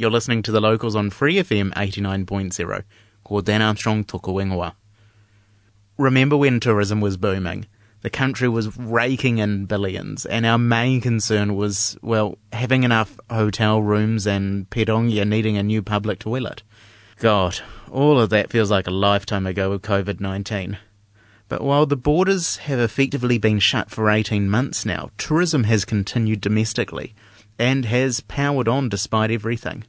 You're listening to the locals on Free FM 89.0. Ko Dan Armstrong toko. Remember when tourism was booming? The country was raking in billions, and our main concern was, well, having enough hotel rooms and Pirongia needing a new public toilet. God, all of that feels like a lifetime ago with COVID 19. But while the borders have effectively been shut for 18 months now, tourism has continued domestically and has powered on despite everything.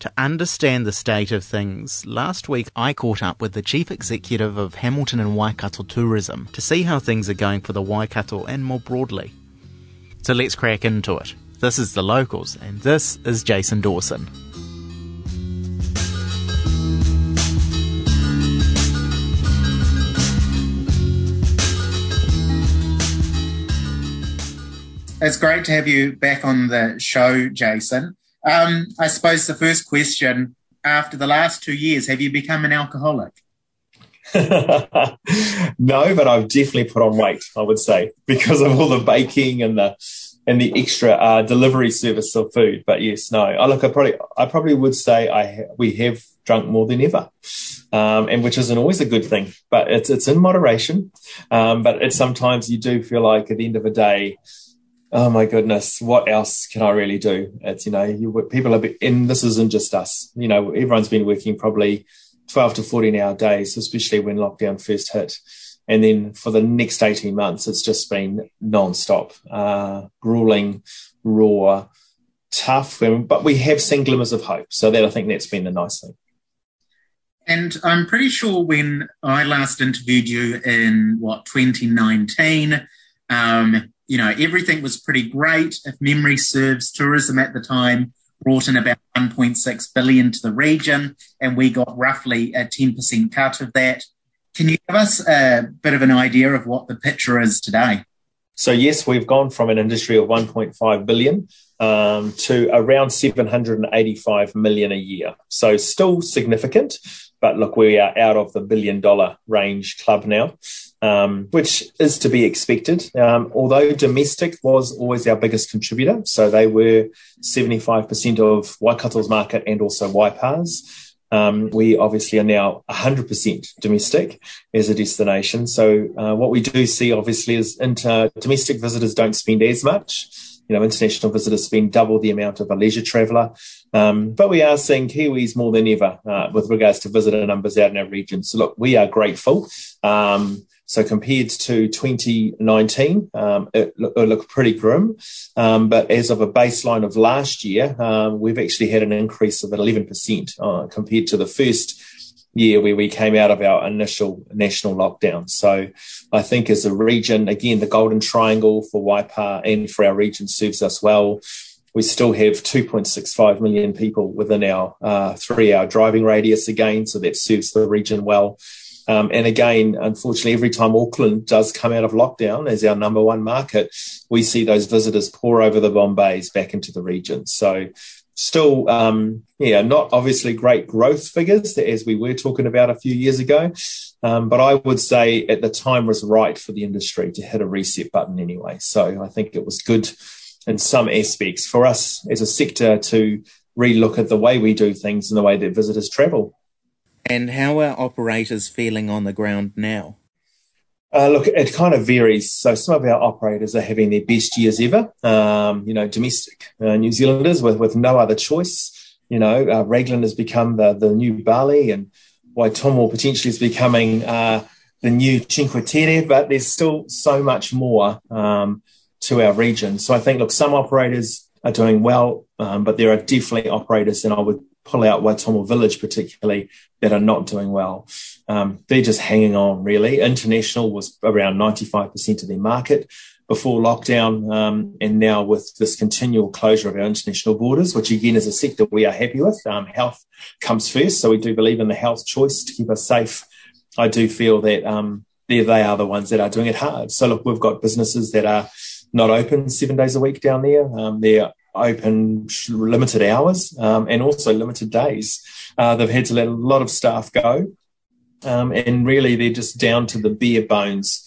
To understand the state of things, last week I caught up with the Chief Executive of Hamilton and Waikato Tourism to see how things are going for the Waikato and more broadly. So let's crack into it. This is The Locals, and this is Jason Dawson. It's great to have you back on the show, Jason. Um, I suppose the first question after the last two years, have you become an alcoholic? no, but I've definitely put on weight. I would say because of all the baking and the and the extra uh, delivery service of food. But yes, no. I look. I probably I probably would say I ha- we have drunk more than ever, um, and which isn't always a good thing. But it's it's in moderation. Um, but it's sometimes you do feel like at the end of the day oh my goodness, what else can I really do? It's, you know, you, people are, and this isn't just us, you know, everyone's been working probably 12 to 14 hour days, especially when lockdown first hit. And then for the next 18 months, it's just been non-stop, uh, grueling, raw, tough, but we have seen glimmers of hope. So that I think that's been the nice thing. And I'm pretty sure when I last interviewed you in what 2019, um, you know, everything was pretty great. If memory serves, tourism at the time brought in about 1.6 billion to the region, and we got roughly a 10% cut of that. Can you give us a bit of an idea of what the picture is today? So yes, we've gone from an industry of 1.5 billion um, to around 785 million a year. So still significant, but look, we are out of the billion dollar range club now um, which is to be expected. Um, although domestic was always our biggest contributor, so they were 75% of Waikato's market and also Waipa's. Um, we obviously are now 100% domestic as a destination. So uh, what we do see obviously is inter- domestic visitors don't spend as much. You know, international visitors spend double the amount of a leisure traveller. Um, but we are seeing Kiwis more than ever uh, with regards to visitor numbers out in our region. So look, we are grateful. Um, so compared to 2019, um, it, it, looked pretty grim. Um, but as of a baseline of last year, um, we've actually had an increase of 11% uh, compared to the first year where we came out of our initial national lockdown. So I think as a region, again, the Golden Triangle for Waipa and for our region serves us well. We still have 2.65 million people within our uh, three hour driving radius again. So that serves the region well. Um, and again, unfortunately, every time Auckland does come out of lockdown as our number one market, we see those visitors pour over the Bombays back into the region. So still, um, yeah, not obviously great growth figures as we were talking about a few years ago. Um, but I would say at the time was right for the industry to hit a reset button anyway. So I think it was good in some aspects for us as a sector to relook at the way we do things and the way that visitors travel. And how are operators feeling on the ground now? Uh, look, it kind of varies. So some of our operators are having their best years ever. Um, you know, domestic uh, New Zealanders with, with no other choice. You know, uh, Raglan has become the, the new Bali and Waitomo potentially is becoming uh, the new Cinque Terre, but there's still so much more um, to our region. So I think, look, some operators are doing well, um, but there are definitely operators, and I would pull out Waitomo Village particularly that are not doing well. Um, they're just hanging on really. International was around 95% of their market. before lockdown, um, and now with this continual closure of our international borders, which again is a sector we are happy with. Um, health comes first, so we do believe in the health choice to keep us safe. I do feel that um, they they are the ones that are doing it hard. So look, we've got businesses that are not open seven days a week down there. Um, they're open limited hours um, and also limited days. Uh, they've had to let a lot of staff go. Um, and really, they're just down to the bare bones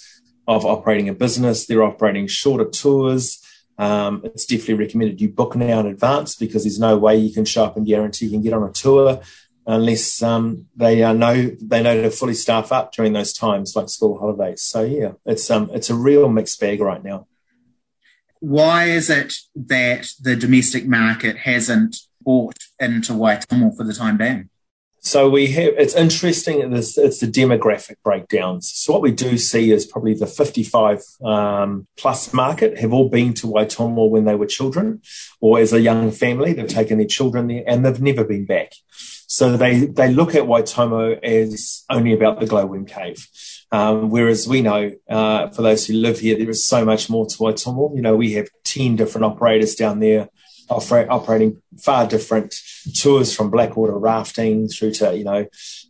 of operating a business. They're operating shorter tours. Um, it's definitely recommended you book now in advance because there's no way you can show up and guarantee you can get on a tour unless um, they uh, know they know to fully staff up during those times like school holidays. So yeah, it's um, it's a real mixed bag right now why is it that the domestic market hasn't bought into Waitomo for the time being? So we have, it's interesting, it's, it's the demographic breakdowns. So what we do see is probably the 55 um, plus market have all been to Waitomo when they were children or as a young family. They've taken their children there and they've never been back. So they, they look at Waitomo as only about the glowworm cave. Um, whereas we know, uh, for those who live here, there is so much more to Waitomo. You know, we have 10 different operators down there operating far different tours from blackwater rafting through to, you know,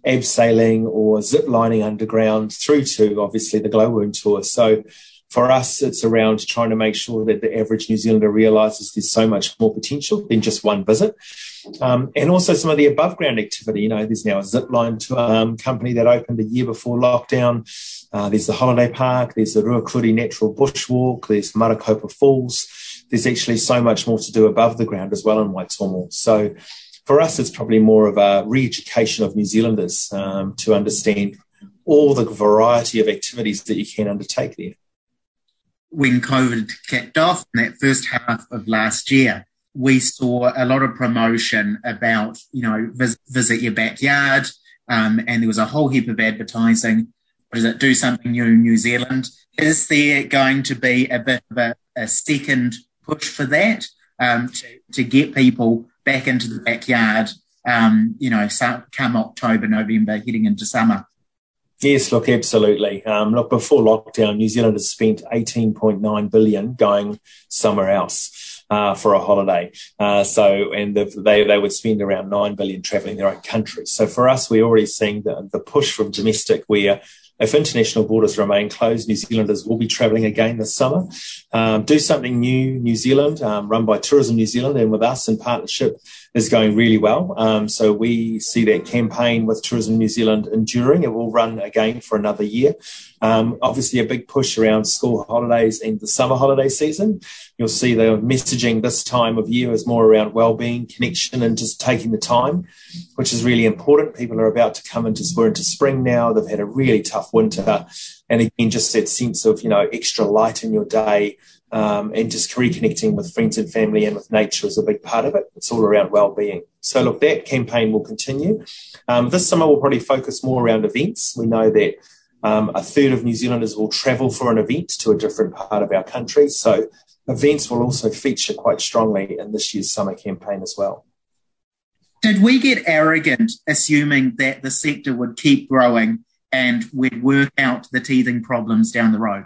abseiling or zip lining underground through to obviously the glowworm tour. So for us, it's around trying to make sure that the average New Zealander realizes there's so much more potential than just one visit. Um, and also some of the above ground activity. You know, there's now a zipline to, um, company that opened a year before lockdown. Uh, there's the holiday park. There's the Ruakuri Natural Bushwalk. There's Marakopa Falls. There's actually so much more to do above the ground as well in Waitomo. So for us, it's probably more of a re-education of New Zealanders um, to understand all the variety of activities that you can undertake there. When COVID kicked off in that first half of last year, we saw a lot of promotion about, you know, vis- visit your backyard. Um, and there was a whole heap of advertising. Does it? Do something new in New Zealand. Is there going to be a bit of a, a second push for that um, to, to get people back into the backyard, um, you know, come October, November, heading into summer? Yes, look, absolutely. Um, look, before lockdown, New Zealand has spent 18.9 billion going somewhere else uh, for a holiday. Uh, so, and the, they, they would spend around 9 billion traveling their own country. So for us, we're already seeing the, the push from domestic where if international borders remain closed, New Zealanders will be travelling again this summer. Um, do something new, New Zealand, um, run by Tourism New Zealand and with us in partnership is going really well. Um, so we see that campaign with Tourism New Zealand enduring. It will run again for another year. Um, obviously, a big push around school holidays and the summer holiday season. You'll see the messaging this time of year is more around well-being, connection, and just taking the time, which is really important. People are about to come into we're into spring now. They've had a really tough winter, and again, just that sense of you know extra light in your day. Um, and just reconnecting with friends and family and with nature is a big part of it. It's all around well-being. So look, that campaign will continue. Um, this summer we'll probably focus more around events. We know that um, a third of New Zealanders will travel for an event to a different part of our country. So events will also feature quite strongly in this year's summer campaign as well. Did we get arrogant assuming that the sector would keep growing and we'd work out the teething problems down the road?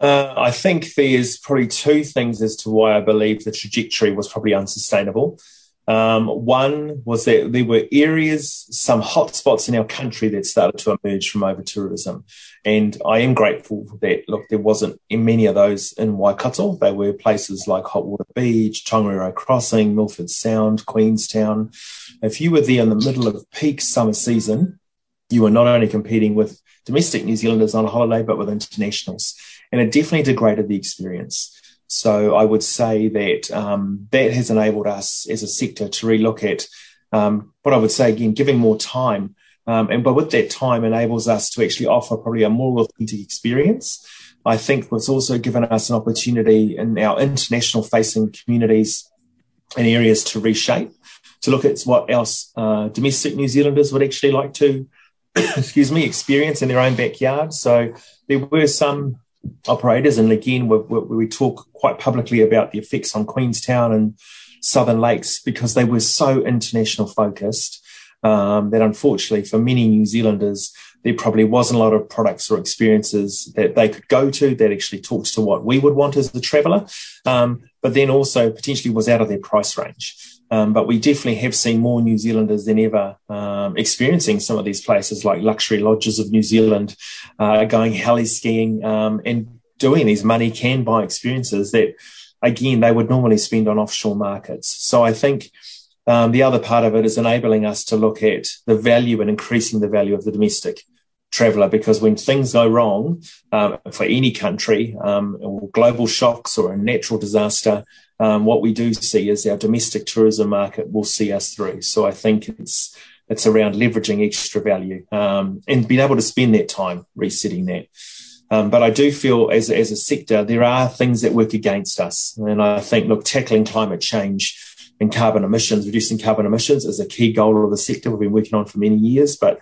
Uh, I think there's probably two things as to why I believe the trajectory was probably unsustainable. Um, one was that there were areas, some hotspots in our country that started to emerge from over tourism. And I am grateful for that, look, there wasn't in many of those in Waikato. They were places like Hotwater Beach, Tongariro Crossing, Milford Sound, Queenstown. If you were there in the middle of peak summer season, you were not only competing with domestic New Zealanders on a holiday, but with internationals. And it definitely degraded the experience. So I would say that um, that has enabled us as a sector to relook at um, what I would say again, giving more time. Um, and but with that time enables us to actually offer probably a more authentic experience. I think it's also given us an opportunity in our international facing communities and areas to reshape, to look at what else uh, domestic New Zealanders would actually like to, excuse me, experience in their own backyard. So there were some operators. And again, we, we, talk quite publicly about the effects on Queenstown and Southern Lakes because they were so international focused um, that unfortunately for many New Zealanders, there probably wasn't a lot of products or experiences that they could go to that actually talked to what we would want as the traveller, um, but then also potentially was out of their price range. Um, but we definitely have seen more New Zealanders than ever um, experiencing some of these places like luxury lodges of New Zealand, uh, going heli skiing um, and doing these money can buy experiences that, again, they would normally spend on offshore markets. So I think um, the other part of it is enabling us to look at the value and increasing the value of the domestic traveller because when things go wrong um, for any country, um, or global shocks or a natural disaster, um, what we do see is our domestic tourism market will see us through. So I think it's it's around leveraging extra value um, and being able to spend that time resetting that. Um, but I do feel as, as a sector, there are things that work against us. And I think, look, tackling climate change and carbon emissions, reducing carbon emissions is a key goal of the sector we've been working on for many years. But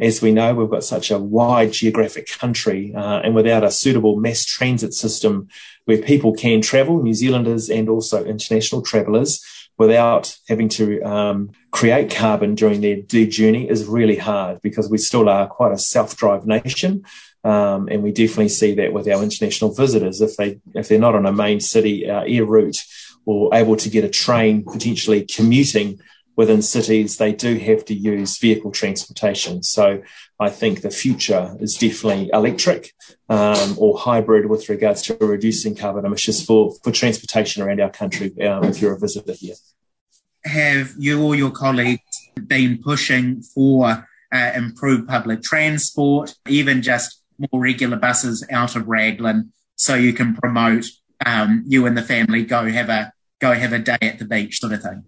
as we know, we've got such a wide geographic country, uh, and without a suitable mass transit system where people can travel, New Zealanders and also international travellers, without having to um, create carbon during their, journey is really hard because we still are quite a self-drive nation. Um, and we definitely see that with our international visitors. If they if they're not on a main city uh, air route or able to get a train, potentially commuting within cities, they do have to use vehicle transportation. So I think the future is definitely electric um, or hybrid with regards to reducing carbon emissions for, for transportation around our country um, if you're a visitor here. Have you or your colleagues been pushing for uh, improved public transport, even just more regular buses out of Raglan so you can promote um, you and the family go have a go have a day at the beach sort of thing?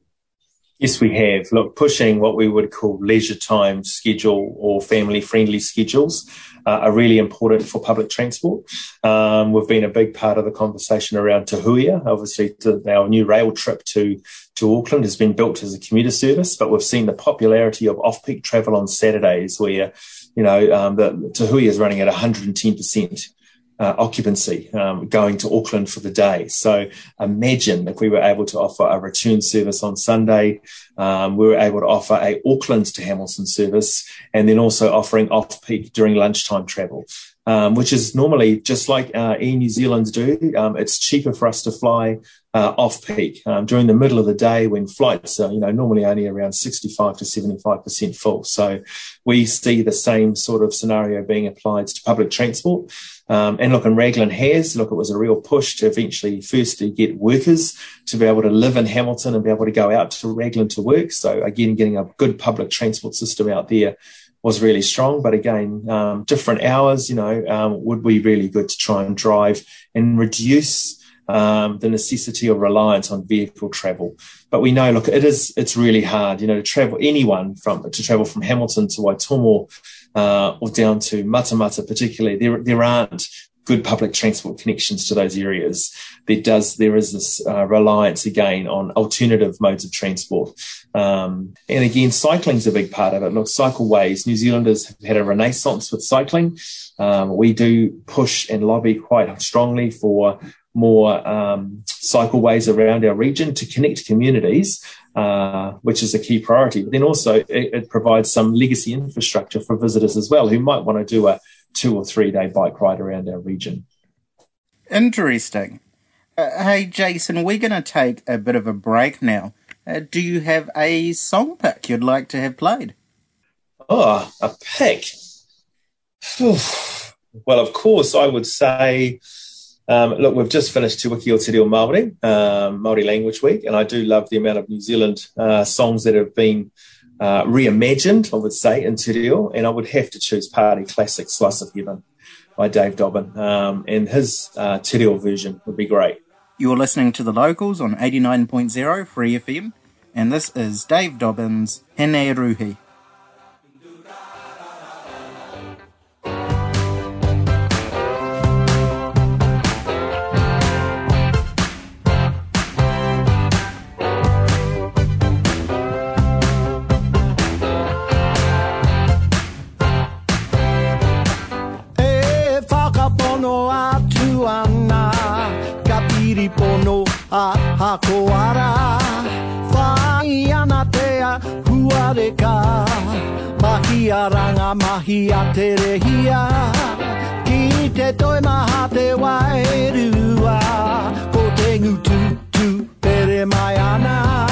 Yes, we have. Look, pushing what we would call leisure time schedule or family friendly schedules uh, are really important for public transport. Um, we've been a big part of the conversation around Te Huia. Obviously, our new rail trip to, to Auckland has been built as a commuter service, but we've seen the popularity of off peak travel on Saturdays where, you know, um, the Te is running at 110% uh, occupancy um, going to Auckland for the day. So imagine if we were able to offer a return service on Sunday, um, we were able to offer a Auckland to Hamilton service, and then also offering off peak during lunchtime travel. Um, which is normally just like uh, Air New Zealand do. Um, it's cheaper for us to fly uh, off peak um, during the middle of the day when flights are, you know, normally only around 65 to 75% full. So we see the same sort of scenario being applied to public transport. Um, and look, and Raglan has, look, it was a real push to eventually firstly get workers to be able to live in Hamilton and be able to go out to Raglan to work. So again, getting a good public transport system out there was really strong. But again, um, different hours, you know, um, would be really good to try and drive and reduce um, the necessity or reliance on vehicle travel. But we know, look, it is it's really hard, you know, to travel anyone from to travel from Hamilton to Waitomo uh, or down to Matamata, particularly. There there aren't good public transport connections to those areas. There does there is this uh, reliance again on alternative modes of transport, um, and again cycling is a big part of it. Look, cycleways. New Zealanders have had a renaissance with cycling. Um, we do push and lobby quite strongly for more um, cycleways around our region to connect communities, uh, which is a key priority. But then also it, it, provides some legacy infrastructure for visitors as well who might want to do a two or three day bike ride around our region. Interesting. Uh, hey, Jason, we're going to take a bit of a break now. Uh, do you have a song pick you'd like to have played? Oh, a pick. well, of course, I would say um, look, we've just finished Te Wiki o Te Reo Māori, um, Māori Language Week, and I do love the amount of New Zealand uh, songs that have been uh, reimagined, I would say, in Te Reo, and I would have to choose Party Classic Slice of Heaven by Dave Dobbyn. um, and his uh, Te Reo version would be great. You're listening to The Locals on 89.0 Free FM, and this is Dave Dobbyn's Hene Ruhi. Ia ranga, mahi a te rehia Ki te toi maha te wairua. Ko te ngutu tu pere mai ana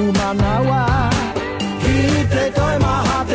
ana tōku manawa Ki te toi maha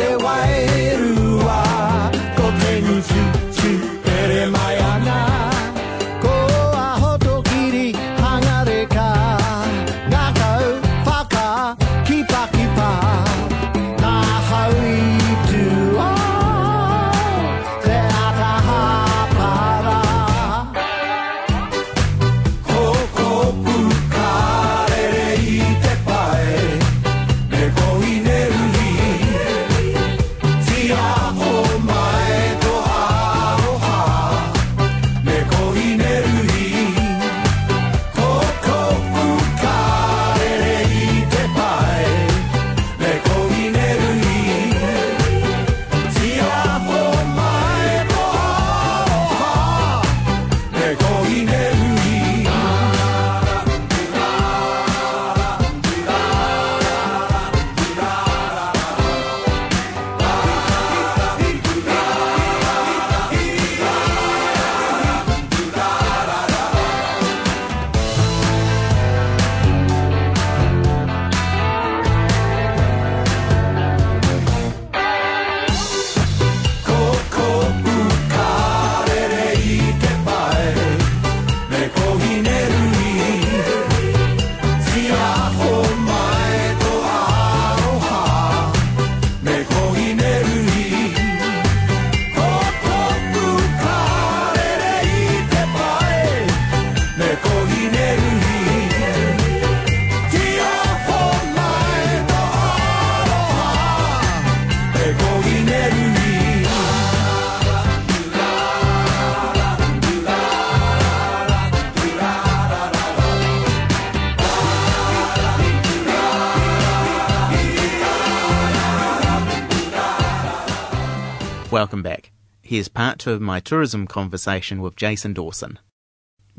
Here's part two of my tourism conversation with Jason Dawson.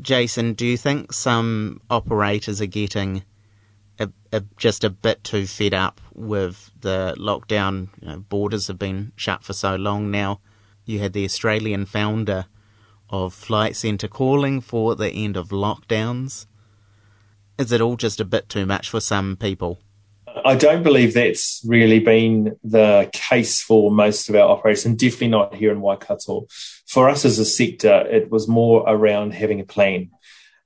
Jason, do you think some operators are getting a, a, just a bit too fed up with the lockdown? You know, borders have been shut for so long now. You had the Australian founder of Flight Centre calling for the end of lockdowns. Is it all just a bit too much for some people? I don't believe that's really been the case for most of our operators, and definitely not here in Waikato. For us as a sector, it was more around having a plan.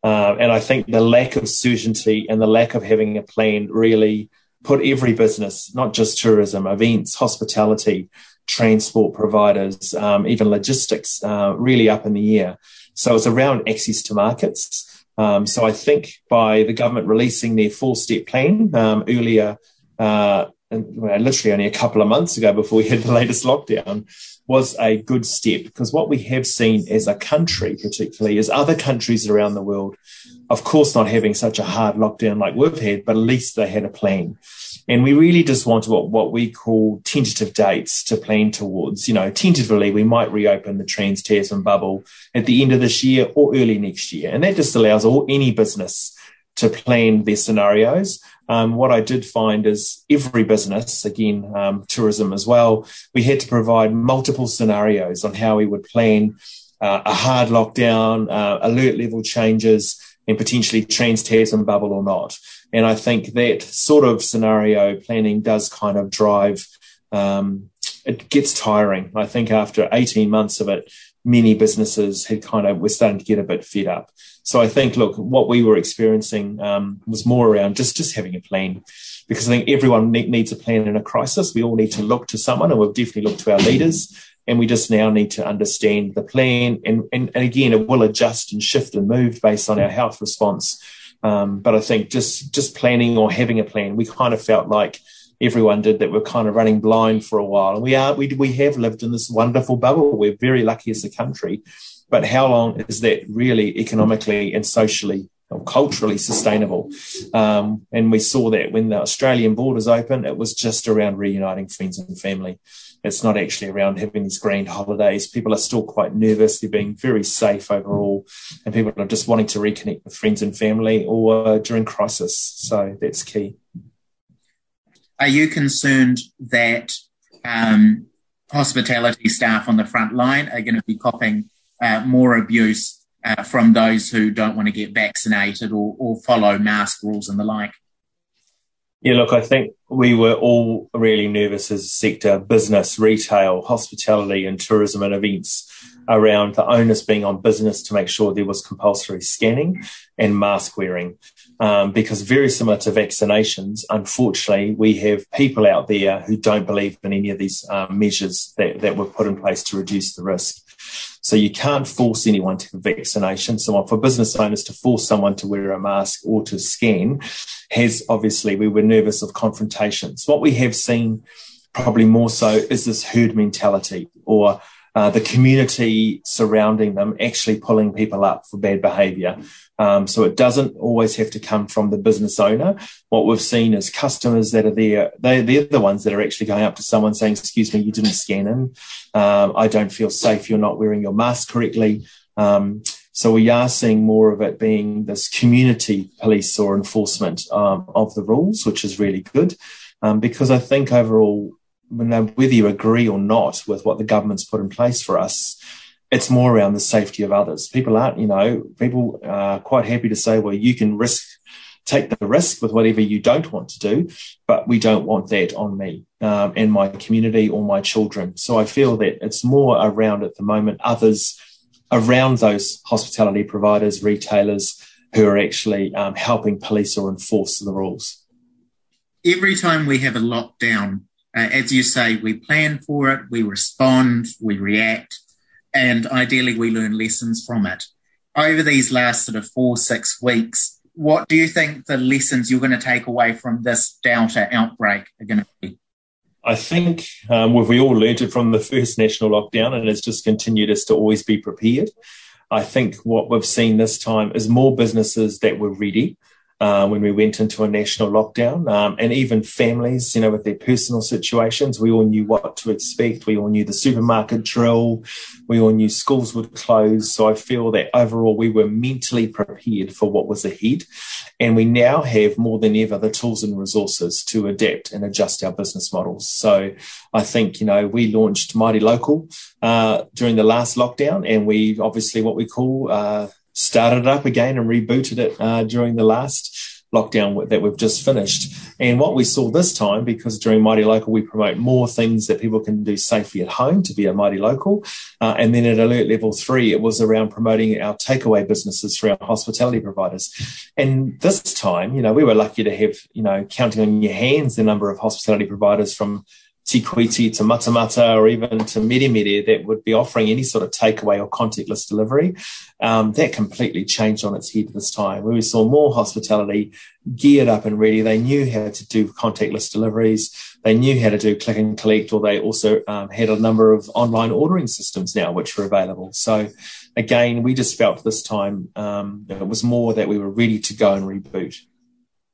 Uh, and I think the lack of certainty and the lack of having a plan really put every business, not just tourism, events, hospitality, transport providers, um, even logistics, uh, really up in the air. So it's around access to markets. Um, so I think by the government releasing their four-step plan um, earlier, uh, and, well, literally only a couple of months ago before we had the latest lockdown, was a good step because what we have seen as a country, particularly, is other countries around the world, of course, not having such a hard lockdown like we've had, but at least they had a plan. And we really just want what, what we call tentative dates to plan towards. You know, tentatively, we might reopen the Trans Tasman bubble at the end of this year or early next year. And that just allows all any business to plan their scenarios. Um, what I did find is every business, again, um, tourism as well, we had to provide multiple scenarios on how we would plan uh, a hard lockdown, uh, alert level changes, and potentially trans Tasman bubble or not. And I think that sort of scenario planning does kind of drive, um, it gets tiring. I think after 18 months of it, many businesses had kind of were starting to get a bit fed up. So I think, look, what we were experiencing um, was more around just just having a plan, because I think everyone ne- needs a plan in a crisis. We all need to look to someone, and we've definitely looked to our leaders, and we just now need to understand the plan. And and, and again, it will adjust and shift and move based on our health response. Um, but I think just just planning or having a plan, we kind of felt like everyone did that we're kind of running blind for a while. And we are, we, we have lived in this wonderful bubble. We're very lucky as a country. But how long is that really economically and socially or culturally sustainable? Um, and we saw that when the Australian borders opened, it was just around reuniting friends and family. It's not actually around having these grand holidays. People are still quite nervous. They're being very safe overall, and people are just wanting to reconnect with friends and family or uh, during crisis. So that's key are you concerned that um, hospitality staff on the front line are going to be copping uh, more abuse uh, from those who don't want to get vaccinated or, or follow mask rules and the like? Yeah, look, I think we were all really nervous as a sector, business, retail, hospitality, and tourism and events around the onus being on business to make sure there was compulsory scanning and mask wearing. Um, because very similar to vaccinations, unfortunately, we have people out there who don't believe in any of these um, measures that, that were put in place to reduce the risk. So you can't force anyone to vaccination. So for business owners to force someone to wear a mask or to scan has obviously, we were nervous of confrontations. What we have seen probably more so is this herd mentality or uh, the community surrounding them actually pulling people up for bad behavior. Um, so it doesn't always have to come from the business owner. What we've seen is customers that are there, they, they're the ones that are actually going up to someone saying, excuse me, you didn't scan in. Um, I don't feel safe. You're not wearing your mask correctly. Um, so we are seeing more of it being this community police or enforcement um, of the rules, which is really good. Um, because I think overall, whether you agree or not with what the government's put in place for us, it's more around the safety of others. People aren't, you know, people are quite happy to say, well, you can risk, take the risk with whatever you don't want to do, but we don't want that on me um, and my community or my children. So I feel that it's more around at the moment others around those hospitality providers, retailers who are actually um, helping police or enforce the rules. Every time we have a lockdown, uh, as you say, we plan for it, we respond, we react, and ideally we learn lessons from it. Over these last sort of four, six weeks, what do you think the lessons you're going to take away from this Delta outbreak are going to be? I think um, we all learned it from the first national lockdown, and it's just continued us to always be prepared. I think what we've seen this time is more businesses that were ready uh, when we went into a national lockdown, um, and even families, you know, with their personal situations. We all knew what to expect. We all knew the supermarket drill. We all knew schools would close. So I feel that overall we were mentally prepared for what was ahead. And we now have more than ever the tools and resources to adapt and adjust our business models. So I think, you know, we launched Mighty Local uh, during the last lockdown, and we obviously what we call uh, started up again and rebooted it uh, during the last lockdown that we've just finished. And what we saw this time, because during Mighty Local, we promote more things that people can do safely at home to be a Mighty Local. Uh, and then at Alert Level 3, it was around promoting our takeaway businesses through our hospitality providers. And this time, you know, we were lucky to have, you know, counting on your hands the number of hospitality providers from Te Kūiti to Matamata or even to Meremere that would be offering any sort of takeaway or contactless delivery. Um, that completely changed on its head this time, where we saw more hospitality geared up and ready. They knew how to do contactless deliveries. They knew how to do click and collect, or they also um, had a number of online ordering systems now, which were available. So again, we just felt this time um, it was more that we were ready to go and reboot.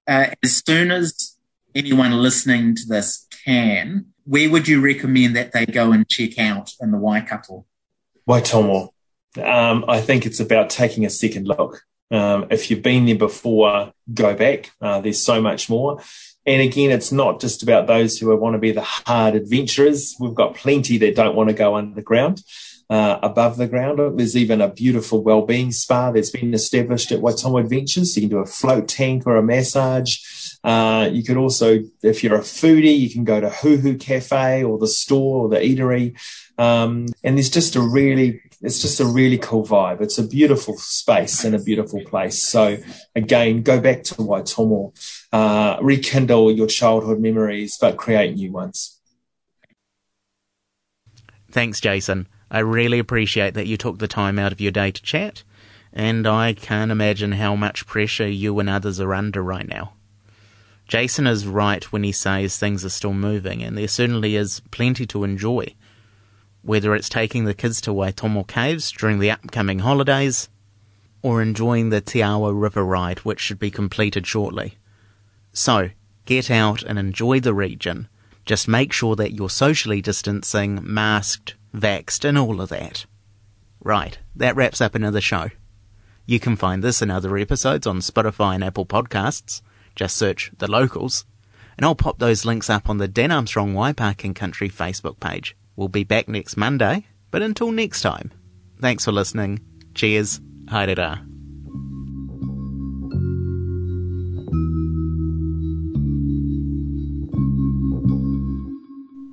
Uh, as soon as anyone listening to this can, where would you recommend that they go and check out in the Waikato? Waitomo. Um, I think it's about taking a second look. Um, if you've been there before, go back. Uh, there's so much more. And again, it's not just about those who want to be the hard adventurers. We've got plenty that don't want to go underground. uh, above the ground. There's even a beautiful well-being spa that's been established at Waitomo Adventures. So you can do a float tank or a massage. Uh, you could also, if you're a foodie, you can go to Huhu Cafe or the store or the eatery. Um, and there's just a really, it's just a really cool vibe. It's a beautiful space and a beautiful place. So again, go back to Waitomo, uh, rekindle your childhood memories, but create new ones. Thanks, Jason. I really appreciate that you took the time out of your day to chat, and I can't imagine how much pressure you and others are under right now. Jason is right when he says things are still moving, and there certainly is plenty to enjoy. Whether it's taking the kids to Waitomo Caves during the upcoming holidays, or enjoying the Te Awa River ride, which should be completed shortly. So, get out and enjoy the region. Just make sure that you're socially distancing, masked, vaxed, and all of that. Right, that wraps up another show. You can find this and other episodes on Spotify and Apple Podcasts. Just search The Locals. And I'll pop those links up on the Dan Armstrong Waiparking Country Facebook page. We'll be back next Monday, but until next time, thanks for listening. Cheers. Haere